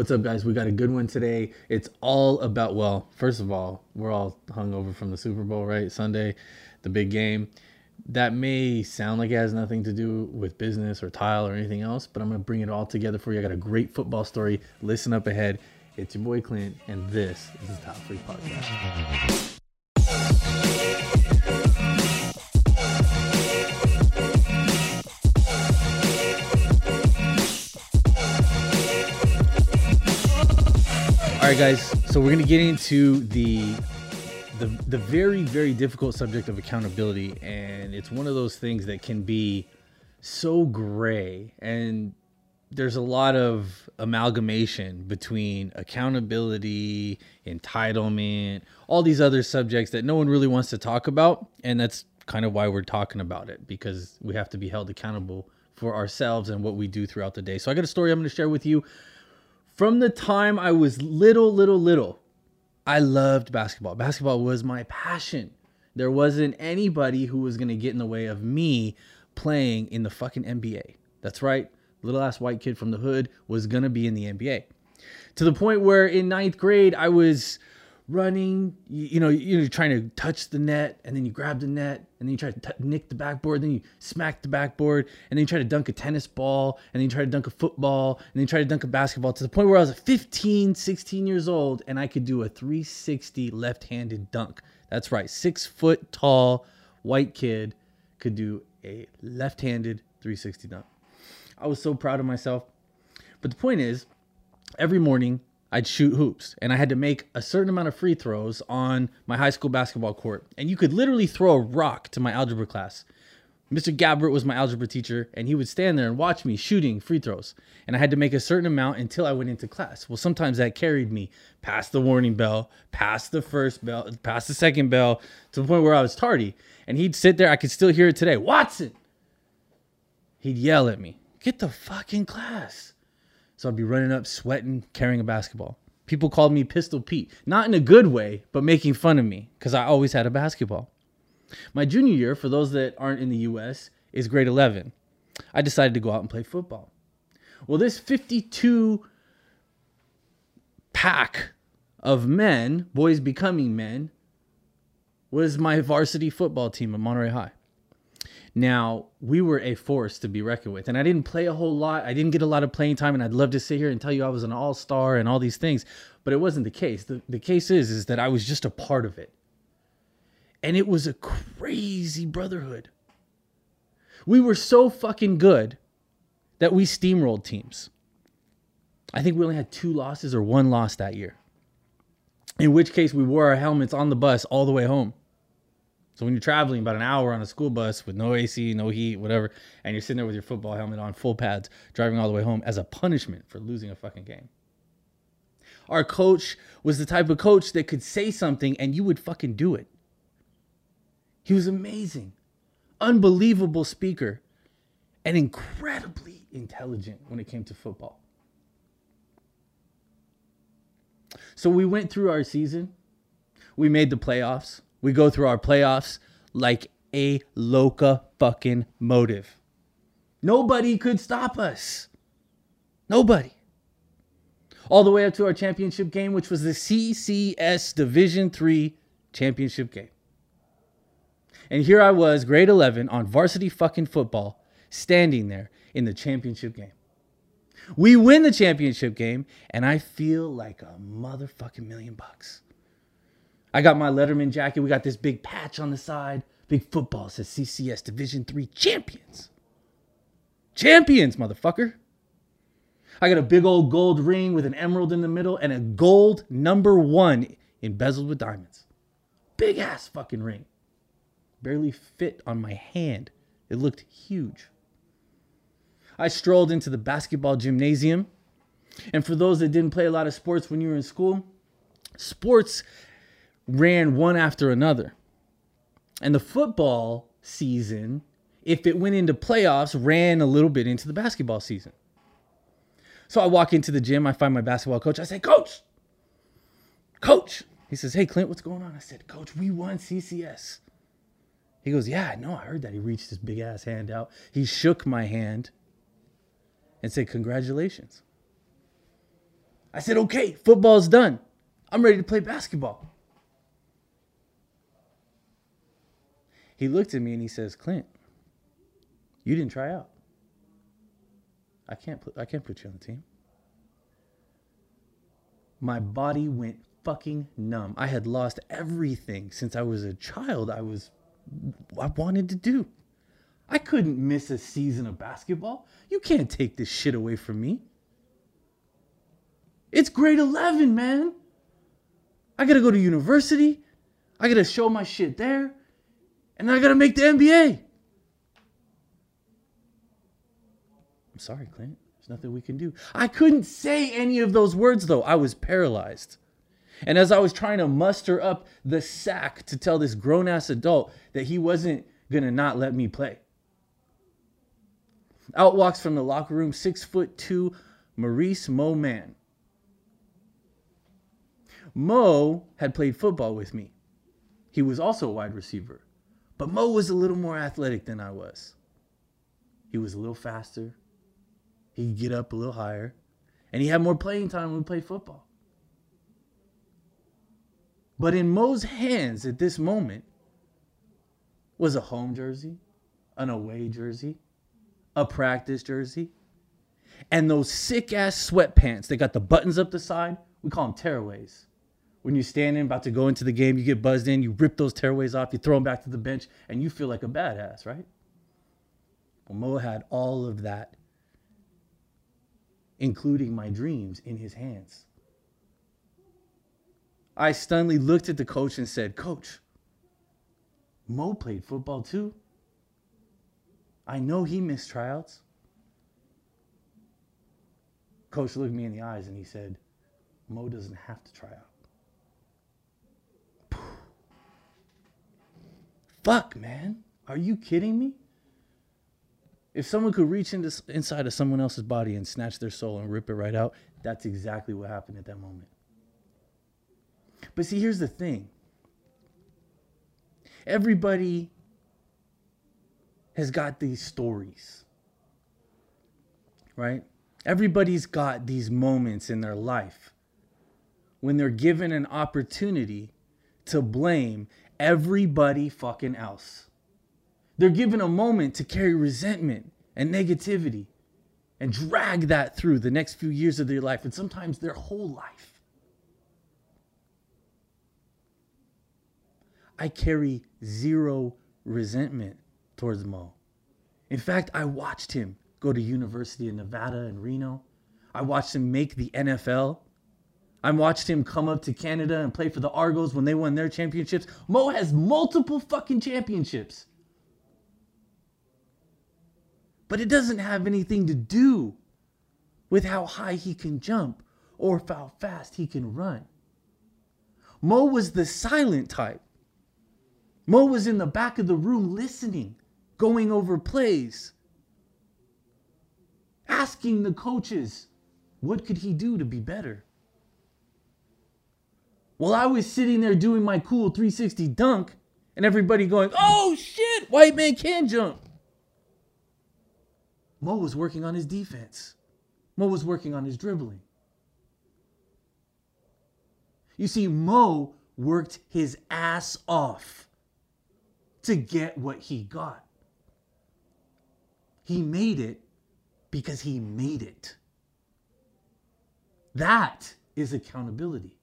What's up, guys? We got a good one today. It's all about, well, first of all, we're all hungover from the Super Bowl, right? Sunday, the big game. That may sound like it has nothing to do with business or tile or anything else, but I'm going to bring it all together for you. I got a great football story. Listen up ahead. It's your boy Clint, and this is the Top 3 Podcast. Right, guys. So we're gonna get into the the the very very difficult subject of accountability, and it's one of those things that can be so gray, and there's a lot of amalgamation between accountability, entitlement, all these other subjects that no one really wants to talk about, and that's kind of why we're talking about it because we have to be held accountable for ourselves and what we do throughout the day. So I got a story I'm going to share with you from the time I was little, little, little, I loved basketball. Basketball was my passion. There wasn't anybody who was going to get in the way of me playing in the fucking NBA. That's right. Little ass white kid from the hood was going to be in the NBA. To the point where in ninth grade, I was running, you, you know, you're trying to touch the net and then you grab the net and then you try to t- nick the backboard, then you smack the backboard and then you try to dunk a tennis ball and then you try to dunk a football and then you try to dunk a basketball to the point where I was 15, 16 years old and I could do a 360 left-handed dunk. That's right. Six foot tall white kid could do a left-handed 360 dunk. I was so proud of myself. But the point is, every morning I'd shoot hoops and I had to make a certain amount of free throws on my high school basketball court. And you could literally throw a rock to my algebra class. Mr. Gabbert was my algebra teacher and he would stand there and watch me shooting free throws. And I had to make a certain amount until I went into class. Well, sometimes that carried me past the warning bell, past the first bell, past the second bell to the point where I was tardy. And he'd sit there, I could still hear it today. Watson! He'd yell at me, get the fuck in class. So I'd be running up, sweating, carrying a basketball. People called me Pistol Pete, not in a good way, but making fun of me because I always had a basketball. My junior year, for those that aren't in the US, is grade 11. I decided to go out and play football. Well, this 52 pack of men, boys becoming men, was my varsity football team at Monterey High. Now, we were a force to be reckoned with. And I didn't play a whole lot. I didn't get a lot of playing time. And I'd love to sit here and tell you I was an all star and all these things. But it wasn't the case. The, the case is, is that I was just a part of it. And it was a crazy brotherhood. We were so fucking good that we steamrolled teams. I think we only had two losses or one loss that year. In which case, we wore our helmets on the bus all the way home. So when you're traveling about an hour on a school bus with no AC, no heat, whatever, and you're sitting there with your football helmet on, full pads, driving all the way home as a punishment for losing a fucking game. Our coach was the type of coach that could say something and you would fucking do it. He was amazing, unbelievable speaker, and incredibly intelligent when it came to football. So we went through our season. We made the playoffs. We go through our playoffs like a loca fucking motive. Nobody could stop us. Nobody. All the way up to our championship game, which was the CCS Division 3 championship game. And here I was, grade 11, on varsity fucking football, standing there in the championship game. We win the championship game, and I feel like a motherfucking million bucks. I got my Letterman jacket. We got this big patch on the side. Big football says CCS Division 3 champions. Champions, motherfucker. I got a big old gold ring with an emerald in the middle and a gold number one embezzled with diamonds. Big ass fucking ring. Barely fit on my hand. It looked huge. I strolled into the basketball gymnasium. And for those that didn't play a lot of sports when you were in school, sports ran one after another. And the football season, if it went into playoffs, ran a little bit into the basketball season. So I walk into the gym, I find my basketball coach. I say, Coach, Coach. He says, Hey, Clint, what's going on? I said, Coach, we won CCS. He goes, Yeah, I know. I heard that. He reached his big ass hand out. He shook my hand and said, Congratulations. I said, okay, football's done. I'm ready to play basketball. He looked at me and he says, Clint, you didn't try out. I can't put I can't put you on the team. My body went fucking numb. I had lost everything since I was a child. I was I wanted to do. I couldn't miss a season of basketball. You can't take this shit away from me. It's grade 11, man. I got to go to university. I got to show my shit there. And I got to make the NBA. I'm sorry, Clint. There's nothing we can do. I couldn't say any of those words, though. I was paralyzed. And as I was trying to muster up the sack to tell this grown ass adult that he wasn't going to not let me play, out walks from the locker room six foot two Maurice Mo Mann. Mo had played football with me. He was also a wide receiver, but Mo was a little more athletic than I was. He was a little faster, he could get up a little higher, and he had more playing time when we played football. But in Mo's hands at this moment was a home jersey, an away jersey, a practice jersey, and those sick ass sweatpants. They got the buttons up the side. We call them tearaways. When you're standing about to go into the game, you get buzzed in, you rip those tearaways off, you throw them back to the bench, and you feel like a badass, right? Well, Mo had all of that including my dreams, in his hands. I stunnedly looked at the coach and said, Coach, Mo played football too. I know he missed tryouts. Coach looked me in the eyes and he said, Mo doesn't have to try out. Fuck, man. Are you kidding me? If someone could reach into inside of someone else's body and snatch their soul and rip it right out, that's exactly what happened at that moment. But see, here's the thing. Everybody has got these stories. Right? Everybody's got these moments in their life when they're given an opportunity to blame everybody fucking else. They're given a moment to carry resentment and negativity and drag that through the next few years of their life and sometimes their whole life. I carry zero resentment towards Mo. In fact, I watched him go to University of Nevada in Reno. I watched him make the NFL. I watched him come up to Canada and play for the Argos when they won their championships. Mo has multiple fucking championships. But it doesn't have anything to do with how high he can jump or how fast he can run. Mo was the silent type. Mo was in the back of the room listening, going over plays, asking the coaches, what could he do to be better? While I was sitting there doing my cool 360 dunk, and everybody going, oh shit, white man can jump. Mo was working on his defense. Mo was working on his dribbling. You see, Mo worked his ass off to get what he got. He made it because he made it. That is accountability.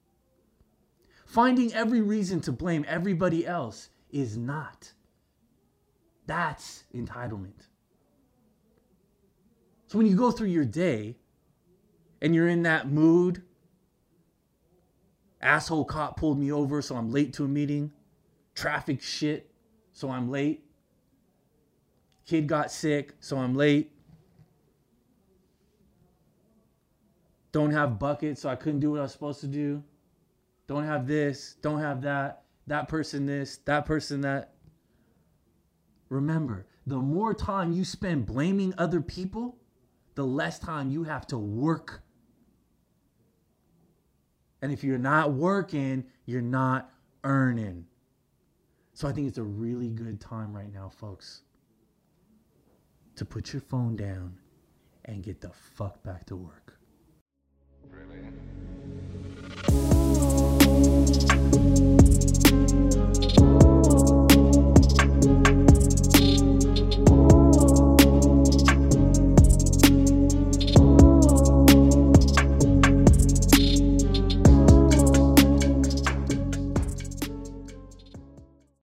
Finding every reason to blame everybody else is not. That's entitlement. So when you go through your day and you're in that mood, asshole cop pulled me over, so I'm late to a meeting, traffic shit, so I'm late, kid got sick, so I'm late. Don't have buckets, so I couldn't do what I was supposed to do. Don't have this, don't have that, that person this, that person that. Remember, the more time you spend blaming other people, the less time you have to work. And if you're not working, you're not earning. So I think it's a really good time right now, folks, to put your phone down and get the fuck back to work.